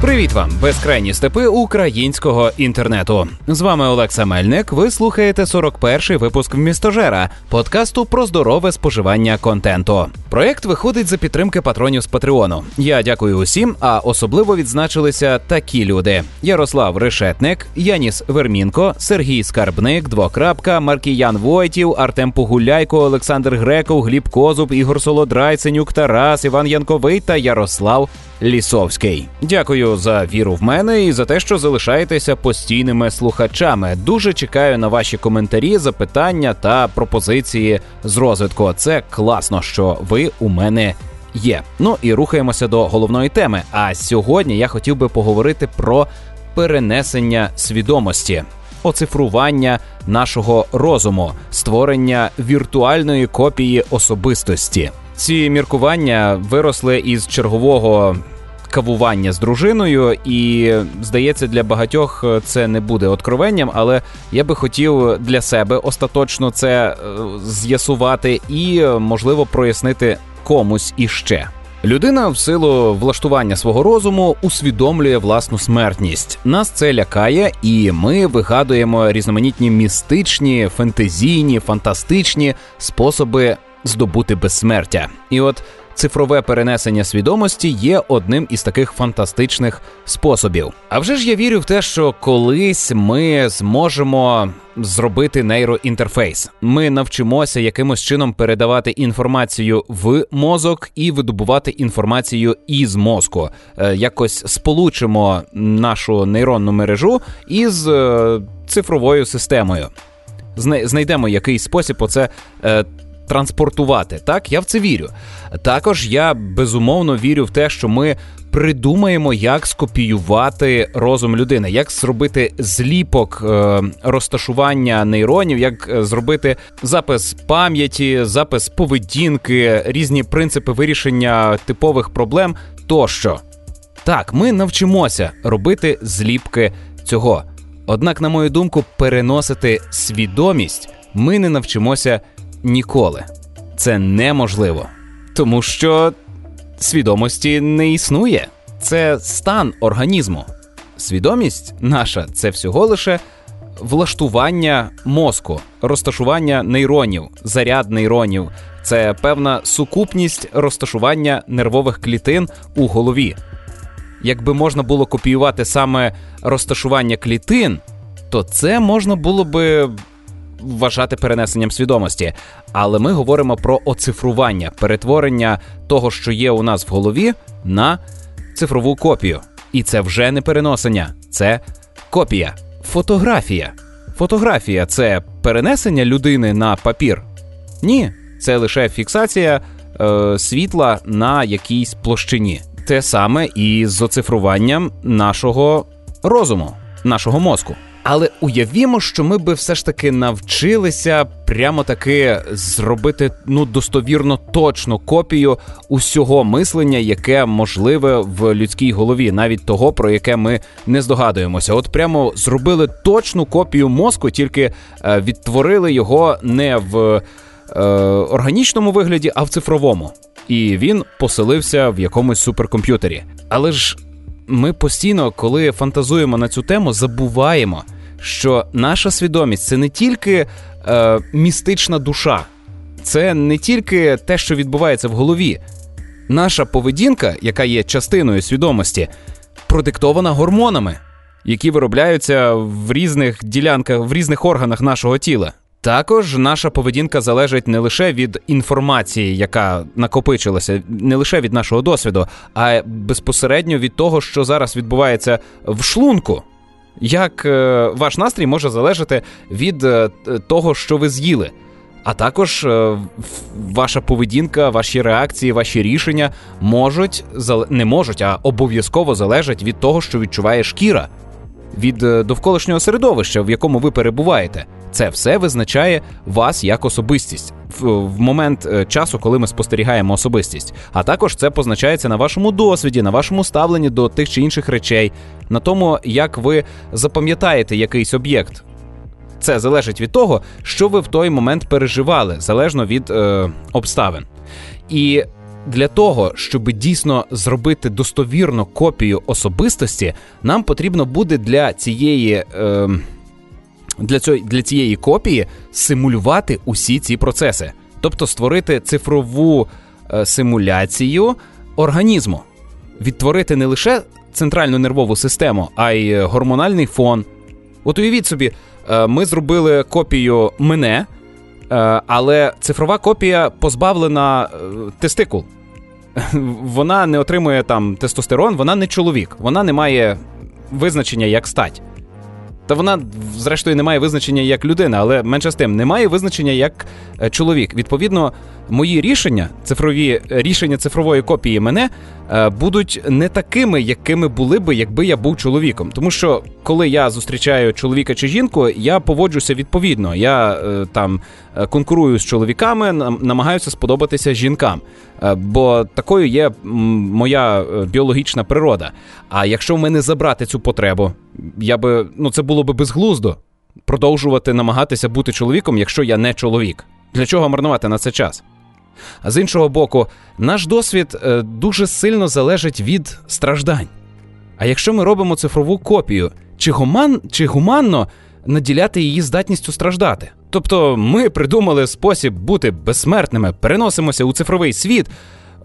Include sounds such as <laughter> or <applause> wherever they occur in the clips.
Привіт вам, безкрайні степи українського інтернету. З вами Олекса Мельник. Ви слухаєте 41-й випуск містожера, подкасту про здорове споживання контенту. Проект виходить за підтримки патронів з Патреону. Я дякую усім, а особливо відзначилися такі люди: Ярослав Решетник, Яніс Вермінко, Сергій Скарбник, Двокрапка, Маркіян Войтів, Артем Погуляйко, Олександр Греков, Гліб Козуб, Ігор Солодрай, Сенюк Тарас, Іван Янковий та Ярослав Лісовський. Дякую за віру в мене і за те, що залишаєтеся постійними слухачами. Дуже чекаю на ваші коментарі, запитання та пропозиції з розвитку. Це класно, що ви у мене. Є, ну і рухаємося до головної теми. А сьогодні я хотів би поговорити про перенесення свідомості, оцифрування нашого розуму, створення віртуальної копії особистості. Ці міркування виросли із чергового кавування з дружиною, і здається, для багатьох це не буде откровенням, але я би хотів для себе остаточно це е, з'ясувати і, можливо, прояснити комусь іще. Людина в силу влаштування свого розуму усвідомлює власну смертність. Нас це лякає, і ми вигадуємо різноманітні містичні, фентезійні, фантастичні способи здобути безсмертя. І от цифрове перенесення свідомості є одним із таких фантастичних способів. А вже ж я вірю в те, що колись ми зможемо зробити нейроінтерфейс. Ми навчимося якимось чином передавати інформацію в мозок і видобувати інформацію із мозку. Е, якось сполучимо нашу нейронну мережу із е, цифровою системою. Знайдемо якийсь спосіб оце е, транспортувати. Так, я в це вірю. Також я безумовно вірю в те, що ми придумаємо, як скопіювати розум людини, як зробити зліпок е, розташування нейронів, як е, зробити запис пам'яті, запис поведінки, різні принципи вирішення типових проблем тощо. Так, ми навчимося робити зліпки цього. Однак, на мою думку, переносити свідомість ми не навчимося ніколи. Це неможливо, тому що свідомості не існує. Це стан організму. Свідомість наша це всього лише влаштування мозку, розташування нейронів, заряд нейронів. Це певна сукупність розташування нервових клітин у голові. Якби можна було копіювати саме розташування клітин, то це можна було би вважати перенесенням свідомості. Але ми говоримо про оцифрування, перетворення того, що є у нас в голові, на цифрову копію. І це вже не переносення, це копія, фотографія. Фотографія це перенесення людини на папір? Ні, це лише фіксація е, світла на якійсь площині. Те саме і з оцифруванням нашого розуму, нашого мозку. Але уявімо, що ми би все ж таки навчилися прямо таки зробити ну достовірно точну копію усього мислення, яке можливе в людській голові, навіть того, про яке ми не здогадуємося. От прямо зробили точну копію мозку, тільки е, відтворили його не в е, органічному вигляді, а в цифровому. І він поселився в якомусь суперкомп'ютері. Але ж ми постійно, коли фантазуємо на цю тему, забуваємо, що наша свідомість це не тільки е, містична душа, це не тільки те, що відбувається в голові. Наша поведінка, яка є частиною свідомості, продиктована гормонами, які виробляються в різних ділянках, в різних органах нашого тіла. Також наша поведінка залежить не лише від інформації, яка накопичилася, не лише від нашого досвіду, а безпосередньо від того, що зараз відбувається в шлунку. Як е, ваш настрій може залежати від е, того, що ви з'їли. А також е, ваша поведінка, ваші реакції, ваші рішення можуть не можуть, а обов'язково залежать від того, що відчуває шкіра, від довколишнього середовища, в якому ви перебуваєте. Це все визначає вас як особистість в, момент е, часу, коли ми спостерігаємо особистість. А також це позначається на вашому досвіді, на вашому ставленні до тих чи інших речей, на тому, як ви запам'ятаєте якийсь об'єкт. Це залежить від того, що ви в той момент переживали, залежно від е, обставин. І для того, щоб дійсно зробити достовірну копію особистості, нам потрібно буде для цієї. Е, для цього, для цієї копії симулювати усі ці процеси, тобто створити цифрову е, симуляцію організму, відтворити не лише центральну нервову систему, а й гормональний фон. От уявіть собі, е, ми зробили копію мене, е, але цифрова копія позбавлена е, тестикул. <laughs> Вона не отримує там тестостерон, вона не чоловік, вона не має визначення як стать. Та вона, зрештою, не має визначення як людина, але менше з тим, не має визначення як е, чоловік. Відповідно, мої рішення, цифрові рішення цифрової копії мене е, будуть не такими, якими були би, якби я був чоловіком. Тому що коли я зустрічаю чоловіка чи жінку, я поводжуся відповідно. Я е, там конкурую з чоловіками, намагаюся сподобатися жінкам. Бо такою є моя біологічна природа. А якщо в мене забрати цю потребу, я би ну це було би безглуздо продовжувати намагатися бути чоловіком, якщо я не чоловік. Для чого марнувати на це час? А з іншого боку, наш досвід е, дуже сильно залежить від страждань. А якщо ми робимо цифрову копію, чи гуман, чи гуманно наділяти її здатністю страждати? Тобто ми придумали спосіб бути безсмертними, переносимося у цифровий світ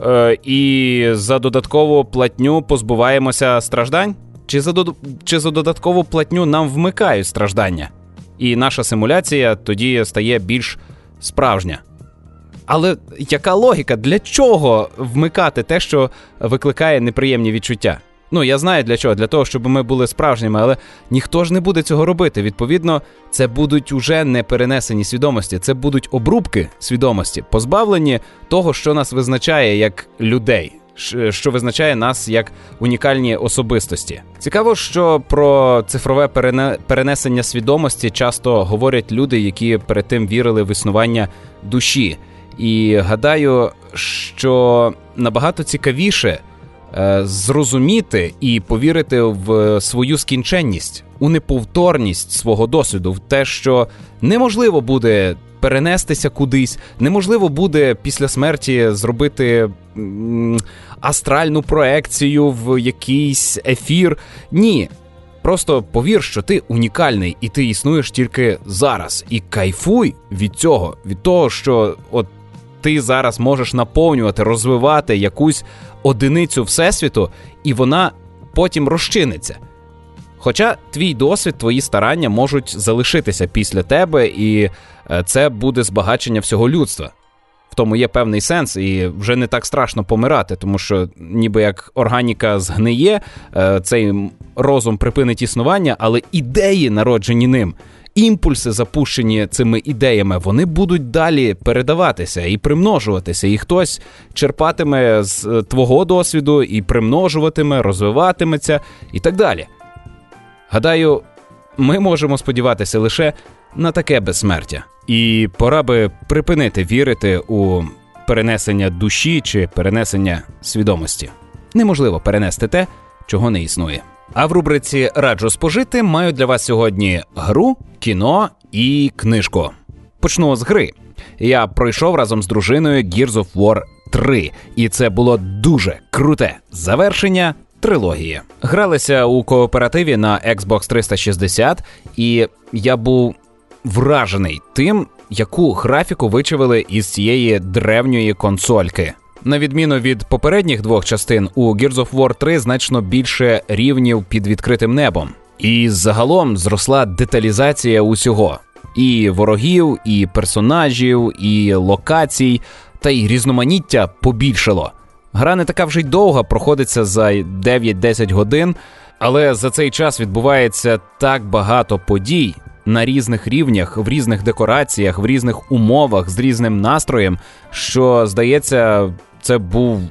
е, і за додаткову платню позбуваємося страждань? Чи за чи за додаткову платню нам вмикають страждання? І наша симуляція тоді стає більш справжня. Але яка логіка? Для чого вмикати те, що викликає неприємні відчуття? Ну, я знаю для чого, для того, щоб ми були справжніми, але ніхто ж не буде цього робити. Відповідно, це будуть уже не перенесені свідомості, це будуть обрубки свідомості, позбавлені того, що нас визначає як людей що визначає нас як унікальні особистості. Цікаво, що про цифрове перенесення свідомості часто говорять люди, які перед тим вірили в існування душі. І гадаю, що набагато цікавіше е, зрозуміти і повірити в свою скінченність, у неповторність свого досвіду, в те, що неможливо буде перенестися кудись. Неможливо буде після смерті зробити астральну проекцію в якийсь ефір. Ні. Просто повір, що ти унікальний і ти існуєш тільки зараз. І кайфуй від цього, від того, що от ти зараз можеш наповнювати, розвивати якусь одиницю всесвіту, і вона потім розчиниться. Хоча твій досвід, твої старання можуть залишитися після тебе, і е, це буде збагачення всього людства. В тому є певний сенс, і вже не так страшно помирати, тому що ніби як органіка згниє, е, цей розум припинить існування, але ідеї, народжені ним, імпульси, запущені цими ідеями, вони будуть далі передаватися і примножуватися. І хтось черпатиме з е, твого досвіду і примножуватиме, розвиватиметься і так далі. Гадаю, ми можемо сподіватися лише на таке безсмертя, і пора би припинити вірити у перенесення душі чи перенесення свідомості. Неможливо перенести те, чого не існує. А в рубриці Раджу спожити маю для вас сьогодні гру, кіно і книжку. Почну з гри. Я пройшов разом з дружиною Gears of War 3, і це було дуже круте завершення трилогії. Гралися у кооперативі на Xbox 360, і я був вражений тим, яку графіку вичавили із цієї древньої консольки. На відміну від попередніх двох частин, у Gears of War 3 значно більше рівнів під відкритим небом. І загалом зросла деталізація усього: і ворогів, і персонажів, і локацій, та й різноманіття побільшало. Гра не така вже й довга, проходиться за 9-10 годин, але за цей час відбувається так багато подій на різних рівнях, в різних декораціях, в різних умовах з різним настроєм, що здається, це був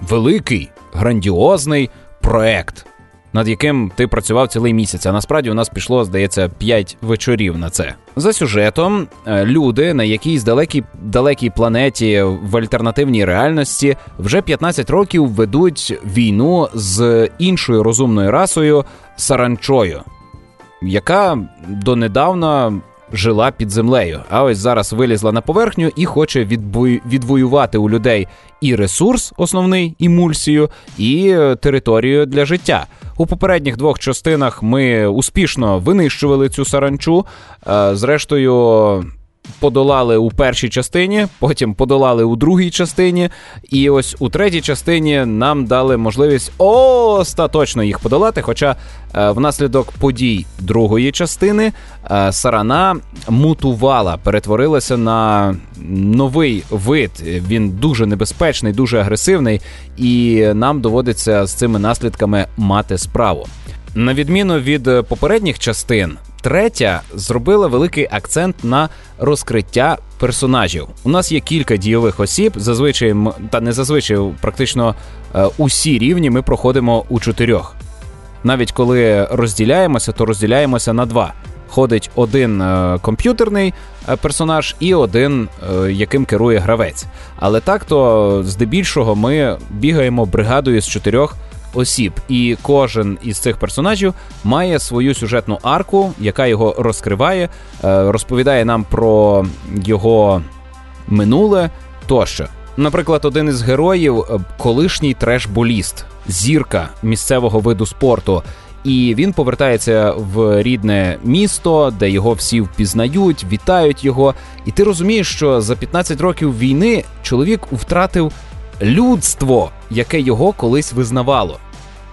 великий грандіозний проект над яким ти працював цілий місяць. А насправді у нас пішло, здається, 5 вечорів на це. За сюжетом е, люди на якійсь далекій далекій планеті в альтернативній реальності вже 15 років ведуть війну з іншою розумною расою саранчою, яка донедавна жила під землею. А ось зараз вилізла на поверхню і хоче відвоювати у людей і ресурс, основний імульсію, і е, територію для життя. У попередніх двох частинах ми успішно винищували цю саранчу. Е, зрештою подолали у першій частині, потім подолали у другій частині, і ось у третій частині нам дали можливість остаточно їх подолати. Хоча е, внаслідок подій другої частини е, сарана мутувала, перетворилася на новий вид. Він дуже небезпечний, дуже агресивний, і нам доводиться з цими наслідками мати справу. На відміну від попередніх частин, Третя зробила великий акцент на розкриття персонажів. У нас є кілька дійових осіб. Зазвичай та не зазвичай практично е, усі рівні ми проходимо у чотирьох. Навіть коли розділяємося, то розділяємося на два. Ходить один е, комп'ютерний е, персонаж і один, яким керує гравець. Але так то здебільшого ми бігаємо бригадою з чотирьох осіб, і кожен із цих персонажів має свою сюжетну арку, яка його розкриває, е, розповідає нам про його минуле тощо. Наприклад, один із героїв е, колишній треш-боліст, зірка місцевого виду спорту. І він повертається в рідне місто, де його всі впізнають, вітають його. І ти розумієш, що за 15 років війни чоловік втратив людство, яке його колись визнавало.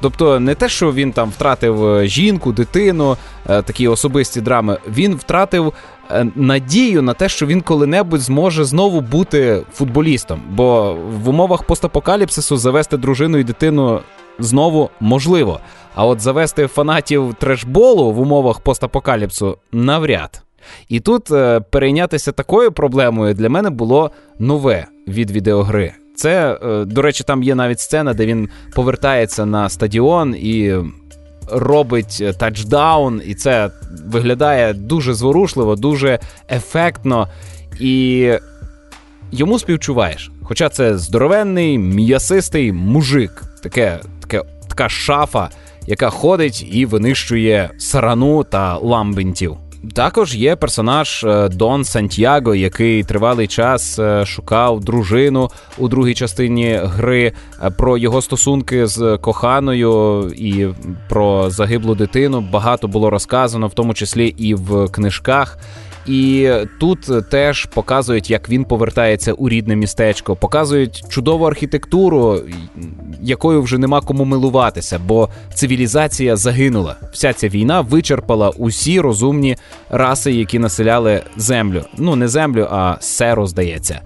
Тобто, не те, що він там втратив е, жінку, дитину, е, такі особисті драми. Він втратив е, надію на те, що він коли-небудь зможе знову бути футболістом. Бо в умовах постапокаліпсису завести дружину і дитину знову можливо. А от завести фанатів трешболу в умовах постапокаліпсу навряд. І тут перейнятися такою проблемою для мене було нове від відеогри. Це, е, до речі, там є навіть сцена, де він повертається на стадіон і робить тачдаун, і це виглядає дуже зворушливо, дуже ефектно. І йому співчуваєш. Хоча це здоровенний, м'ясистий мужик, таке, таке, така шафа, яка ходить і винищує сарану та ламбентів. Також є персонаж е, Дон Сантьяго, який тривалий час е, шукав дружину у другій частині гри. Е, про його стосунки з коханою і про загиблу дитину багато було розказано, в тому числі і в книжках. І тут теж показують, як він повертається у рідне містечко, показують чудову архітектуру, якою вже нема кому милуватися, бо цивілізація загинула. Вся ця війна вичерпала усі розумні раси, які населяли землю. Ну не землю, а серо, здається.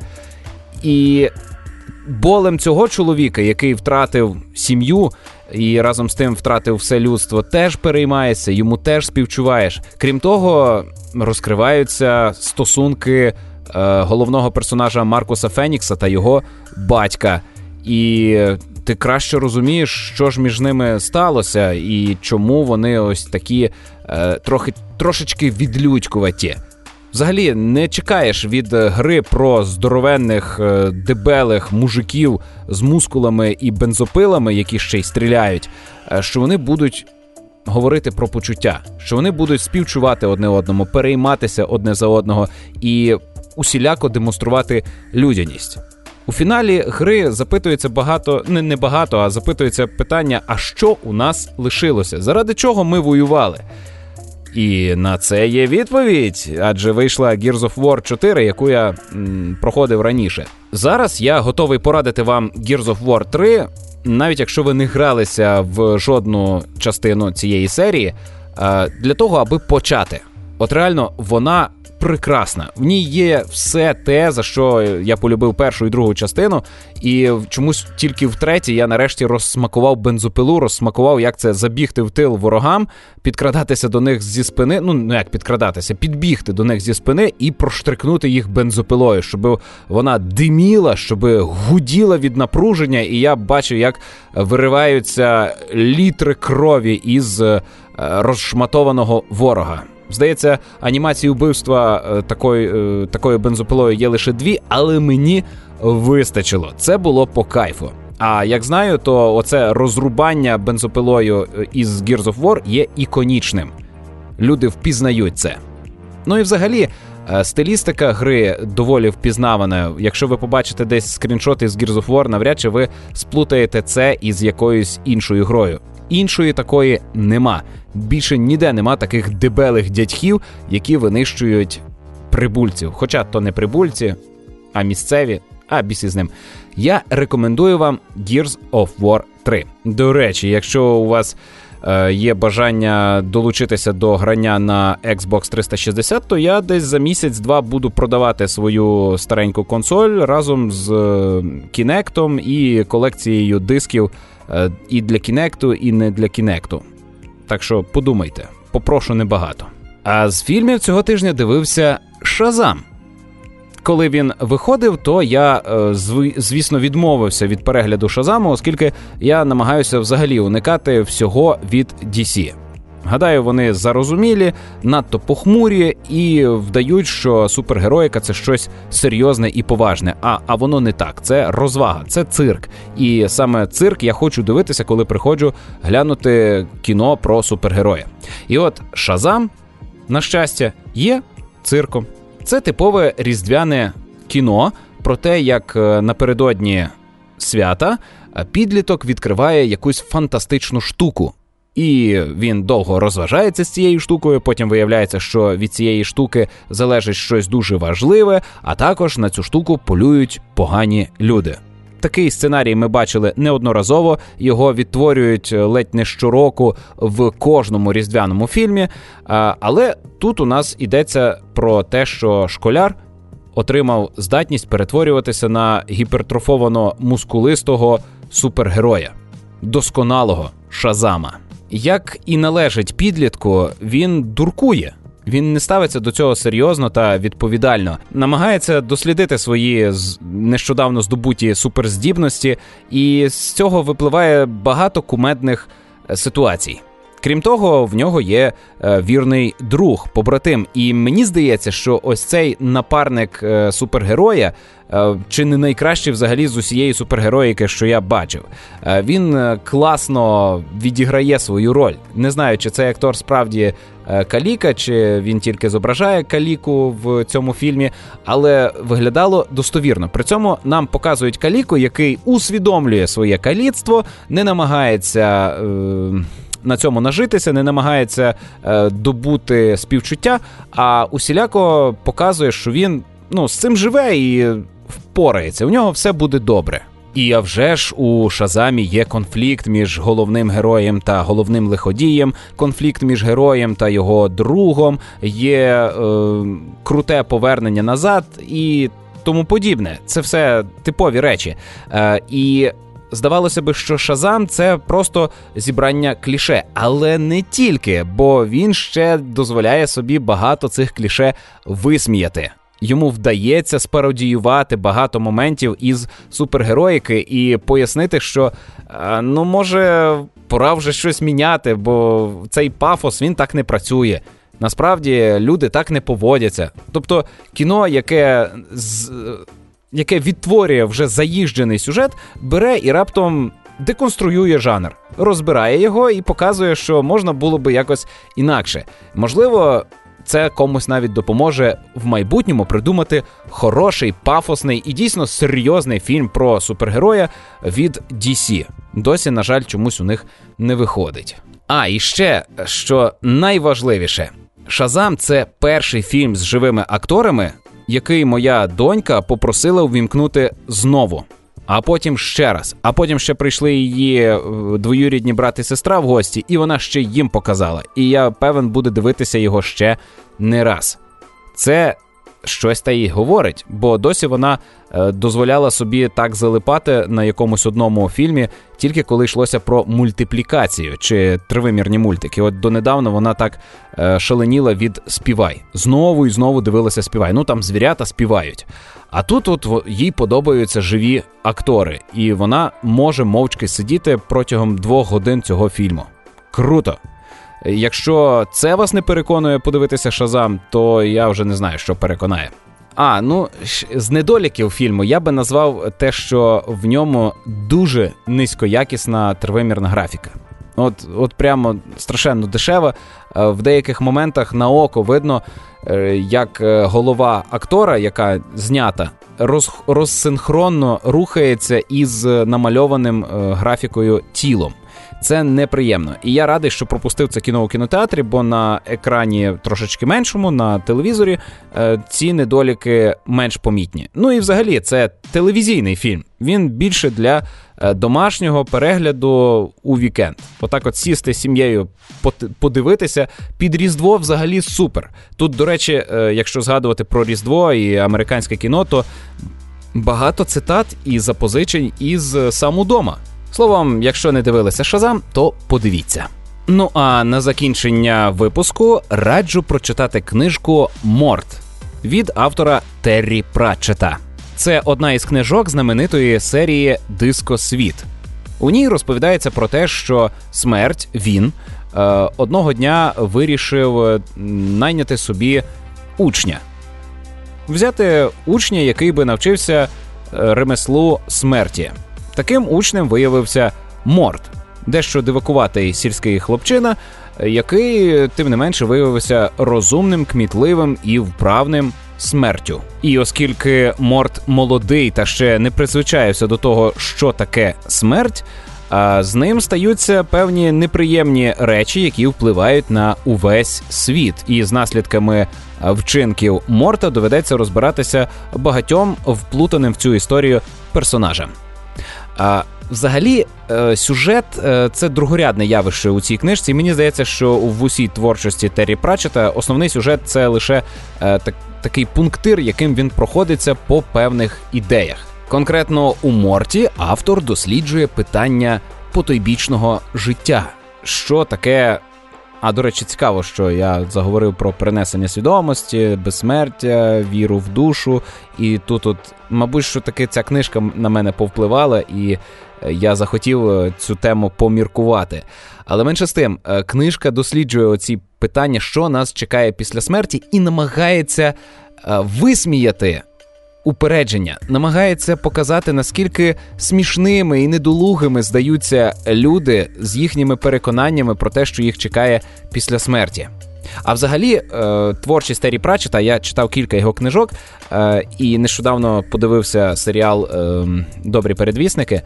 І болем цього чоловіка, який втратив сім'ю. І разом з тим втратив все людство, теж переймається, йому теж співчуваєш. Крім того, розкриваються стосунки е, головного персонажа Маркуса Фенікса та його батька. І ти краще розумієш, що ж між ними сталося, і чому вони ось такі е, трохи трошечки відлюдькуваті. Взагалі не чекаєш від гри про здоровенних е, дебелих мужиків з мускулами і бензопилами, які ще й стріляють, е, що вони будуть говорити про почуття, що вони будуть співчувати одне одному, перейматися одне за одного і усіляко демонструвати людяність. У фіналі гри запитується багато, не не багато, а запитується питання: а що у нас лишилося? Заради чого ми воювали? І на це є відповідь, адже вийшла Gears of War 4, яку я м, проходив раніше. Зараз я готовий порадити вам Gears of War 3, навіть якщо ви не гралися в жодну частину цієї серії, для того, аби почати. От реально вона прекрасна. В ній є все те, за що я полюбив першу і другу частину, і чомусь тільки в третій я нарешті розсмакував бензопилу, розсмакував, як це забігти в тил ворогам, підкрадатися до них зі спини. Ну ну як підкрадатися, підбігти до них зі спини і проштрикнути їх бензопилою, щоб вона диміла, щоб гуділа від напруження, і я бачив, як вириваються літри крові із е, розшматованого ворога. Здається, анімації вбивства е, такої, е, такою бензопилою є лише дві, але мені вистачило. Це було по кайфу. А як знаю, то оце розрубання бензопилою е, із Gears of War є іконічним. Люди впізнають це. Ну і взагалі. Стилістика гри доволі впізнавана. Якщо ви побачите десь скріншоти з Gears of War, навряд чи ви сплутаєте це із якоюсь іншою грою. Іншої такої нема. Більше ніде нема таких дебелих дядьків, які винищують прибульців. Хоча то не прибульці, а місцеві, а біс з ним. Я рекомендую вам Gears of War 3. До речі, якщо у вас е, є бажання долучитися до грання на Xbox 360, то я десь за місяць-два буду продавати свою стареньку консоль разом з Kinect і колекцією дисків е, і для кінекту, і не для кінекту. Так що подумайте, попрошу небагато. А з фільмів цього тижня дивився Шазам. Коли він виходив, то я, е, звісно, відмовився від перегляду Шазаму, оскільки я намагаюся взагалі уникати всього від DC. Гадаю, вони зарозумілі, надто похмурі і вдають, що супергероїка це щось серйозне і поважне. А а воно не так. Це розвага, це цирк. І саме цирк я хочу дивитися, коли приходжу глянути кіно про супергероя. І от Шазам, на щастя, є цирком. Це типове різдвяне кіно про те, як е, напередодні свята е, підліток відкриває якусь фантастичну штуку. І він довго розважається з цією штукою. Потім виявляється, що від цієї штуки залежить щось дуже важливе, а також на цю штуку полюють погані люди. Такий сценарій ми бачили неодноразово. Його відтворюють е, ледь не щороку в кожному різдвяному фільмі. Але тут у нас йдеться про те, що школяр отримав здатність перетворюватися на гіпертрофовано мускулистого супергероя, досконалого шазама. Як і належить підлітку, він дуркує. Він не ставиться до цього серйозно та відповідально, намагається дослідити свої нещодавно здобуті суперздібності, і з цього випливає багато кумедних е, ситуацій. Крім того, в нього є е, вірний друг, побратим. І мені здається, що ось цей напарник е, супергероя, чи не найкращий взагалі з усієї супергероїки, що я бачив, е, він е, класно відіграє свою роль. Не знаю, чи цей актор справді е, каліка, чи він тільки зображає каліку в цьому фільмі, але виглядало достовірно. При цьому нам показують каліку, який усвідомлює своє каліцтво, не намагається. Е, на цьому нажитися, не намагається е, добути співчуття, а усіляко показує, що він ну, з цим живе і впорається. У нього все буде добре. І а вже ж у Шазамі є конфлікт між головним героєм та головним лиходієм, конфлікт між героєм та його другом, є е, круте повернення назад і тому подібне. Це все типові речі. Е, І Здавалося би, що Шазам це просто зібрання кліше, але не тільки, бо він ще дозволяє собі багато цих кліше висміяти. Йому вдається спародіювати багато моментів із супергероїки і пояснити, що ну може пора вже щось міняти, бо цей пафос він так не працює. Насправді люди так не поводяться. Тобто кіно, яке з яке відтворює вже заїжджений сюжет, бере і раптом деконструює жанр, розбирає його і показує, що можна було би якось інакше. Можливо. Це комусь навіть допоможе в майбутньому придумати хороший, пафосний і дійсно серйозний фільм про супергероя від DC. Досі, на жаль, чомусь у них не виходить. А і ще що найважливіше, Шазам це перший фільм з живими акторами, який моя донька попросила увімкнути знову. А потім ще раз. А потім ще прийшли її е, двоюрідні брат і сестра в гості, і вона ще їм показала. І я певен буде дивитися його ще не раз. Це щось та й говорить, бо досі вона е, дозволяла собі так залипати на якомусь одному фільмі, тільки коли йшлося про мультиплікацію чи тривимірні мультики. От донедавна вона так е, шаленіла від співай. Знову і знову дивилася співай. Ну там звірята співають. А тут от їй подобаються живі актори, і вона може мовчки сидіти протягом двох годин цього фільму. Круто! Якщо це вас не переконує подивитися Шазам, то я вже не знаю, що переконає. А, ну з недоліків фільму я би назвав те, що в ньому дуже низькоякісна тривимірна графіка. От от прямо страшенно дешева. Е, в деяких моментах на око видно, е, як е, голова актора, яка знята, роз, розсинхронно рухається із намальованим графікою тілом. Це неприємно. І я радий, що пропустив це кіно у кінотеатрі, бо на екрані трошечки меншому, на телевізорі, ці недоліки менш помітні. Ну і взагалі, це телевізійний фільм. Він більше для домашнього перегляду у вікенд. Отак, от сісти з сім'єю, подивитися під Різдво взагалі супер. Тут, до речі, е, якщо згадувати про Різдво і американське кіно, то багато цитат і запозичень із саму дома. Словом, якщо не дивилися Шазам, то подивіться. Ну а на закінчення випуску раджу прочитати книжку Морт від автора Террі Пратчета. Це одна із книжок знаменитої серії Дискосвіт. У ній розповідається про те, що смерть він е, одного дня вирішив е, найняти собі учня, взяти учня, який би навчився е, ремеслу смерті. Таким учнем виявився Морт, дещо дивакуватий сільський хлопчина, який тим не менше виявився розумним, кмітливим і вправним смертю. І оскільки Морт молодий та ще не призвичаєвся до того, що таке смерть. А з ним стаються певні неприємні речі, які впливають на увесь світ, і з наслідками вчинків Морта доведеться розбиратися багатьом вплутаним в цю історію персонажам. А Взагалі, е, сюжет е, це другорядне явище у цій книжці. Мені здається, що в усій творчості Террі Пратчета основний сюжет це лише е, так, такий пунктир, яким він проходиться по певних ідеях. Конкретно у Морті автор досліджує питання потойбічного життя, що таке. А до речі, цікаво, що я заговорив про перенесення свідомості, безсмертя, віру в душу. І тут, от, мабуть, що таки ця книжка на мене повпливала, і я захотів е, цю тему поміркувати. Але менше з тим, е, книжка досліджує оці питання, що нас чекає після смерті, і намагається е, висміяти. Упередження намагається показати, наскільки смішними і недолугими здаються люди з їхніми переконаннями про те, що їх чекає після смерті. А взагалі, е, творчість Террі Пратчета, я читав кілька його книжок е, і нещодавно подивився серіал е, Добрі передвісники.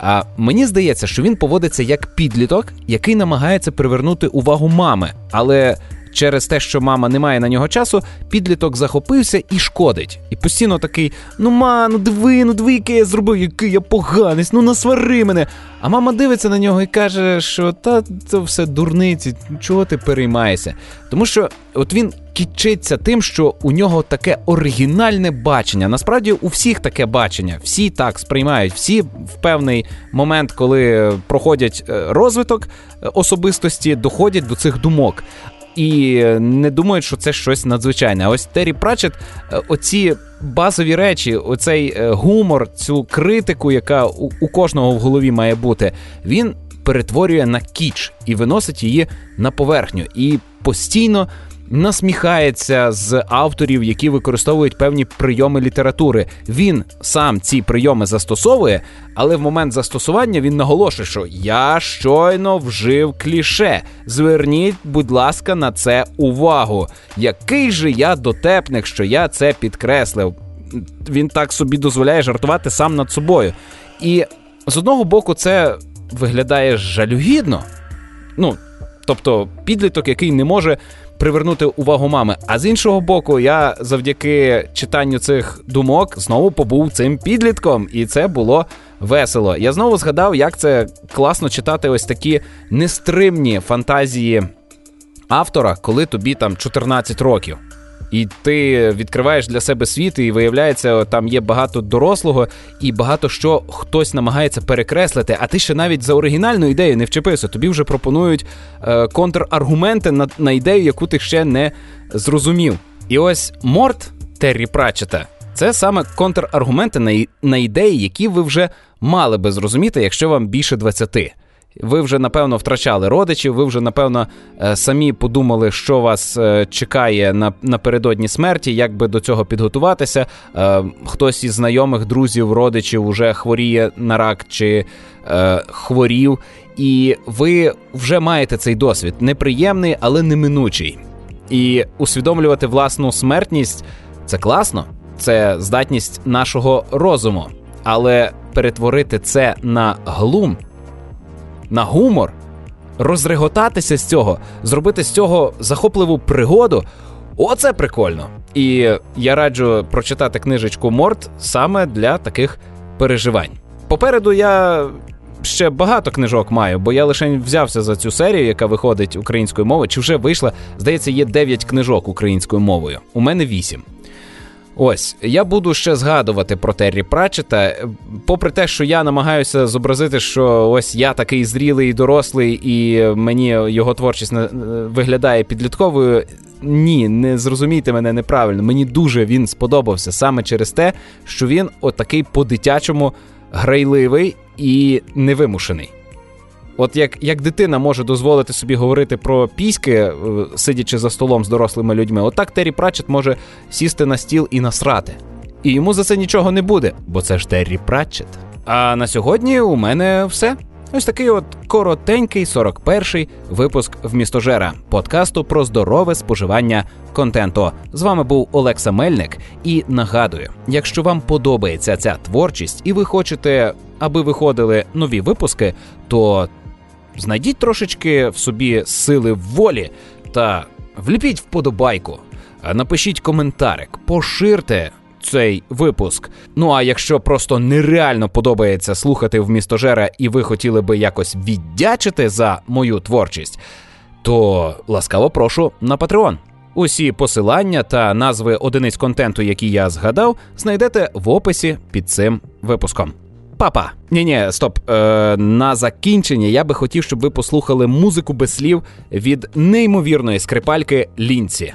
А мені здається, що він поводиться як підліток, який намагається привернути увагу мами, але через те, що мама не має на нього часу, підліток захопився і шкодить. І постійно такий: ну ма, ну диви, ну диви, який я зробив, який я поганець, ну насвари мене. А мама дивиться на нього і каже, що та це все дурниці, чого ти переймаєшся? Тому що от він кічиться тим, що у нього таке оригінальне бачення. Насправді у всіх таке бачення, всі так сприймають, всі в певний момент, коли проходять е, розвиток е, особистості, доходять до цих думок і не думають, що це щось надзвичайне. Ось Террі Пратчет, е, оці базові речі, оцей е, гумор, цю критику, яка у кожного в голові має бути, він перетворює на кіч і виносить її на поверхню. І постійно насміхається з авторів, які використовують певні прийоми літератури. Він сам ці прийоми застосовує, але в момент застосування він наголошує, що я щойно вжив кліше. Зверніть, будь ласка, на це увагу. Який же я дотепник, що я це підкреслив. Він так собі дозволяє жартувати сам над собою. І з одного боку, це виглядає жалюгідно. Ну, тобто, підліток, який не може привернути увагу мами. А з іншого боку, я завдяки читанню цих думок знову побув цим підлітком, і це було весело. Я знову згадав, як це класно читати ось такі нестримні фантазії автора, коли тобі там 14 років і ти відкриваєш для себе світ, і виявляється, там є багато дорослого і багато що хтось намагається перекреслити. А ти ще навіть за оригінальну ідею не вчепився. Тобі вже пропонують е, контраргументи на, на ідею, яку ти ще не зрозумів. І ось Морт Террі Пратчета це саме контраргументи на на ідеї, які ви вже мали би зрозуміти, якщо вам більше 20. Ви вже напевно втрачали родичів, ви вже напевно е, самі подумали, що вас е, чекає на, напередодні смерті, як би до цього підготуватися. Е, хтось із знайомих, друзів, родичів уже хворіє на рак чи хворів, і ви вже маєте цей досвід неприємний, але неминучий. І усвідомлювати власну смертність це класно, це здатність нашого розуму. Але перетворити це на глум на гумор, розреготатися з цього, зробити з цього захопливу пригоду. Оце прикольно. І я раджу прочитати книжечку Морт саме для таких переживань. Попереду я ще багато книжок маю, бо я лише взявся за цю серію, яка виходить українською мовою, чи вже вийшла. Здається, є 9 книжок українською мовою. У мене 8. Ось я буду ще згадувати про Террі Пратчета. Попри те, що я намагаюся зобразити, що ось я такий зрілий, дорослий, і мені його творчість виглядає підлітковою. Ні, не зрозумійте мене неправильно. Мені дуже він сподобався саме через те, що він отакий по-дитячому грайливий і невимушений. От як як дитина може дозволити собі говорити про піськи, е, сидячи за столом з дорослими людьми, отак Террі Пратчет може сісти на стіл і насрати. І йому за це нічого не буде, бо це ж Террі Пратчет. А на сьогодні у мене все. Ось такий от коротенький 41-й випуск в містожера подкасту про здорове споживання контенту. З вами був Олекса Мельник. І нагадую, якщо вам подобається ця творчість, і ви хочете, аби виходили нові випуски, то знайдіть трошечки в собі сили волі та вліпіть вподобайку, напишіть коментарик, поширте. Цей випуск. Ну а якщо просто нереально подобається слухати в містожера, і ви хотіли би якось віддячити за мою творчість, то ласкаво прошу на Patreon. Усі посилання та назви одиниць контенту, які я згадав, знайдете в описі під цим випуском. Папа, ні, ні, стоп. Е, На закінчення я би хотів, щоб ви послухали музику без слів від неймовірної скрипальки Лінці.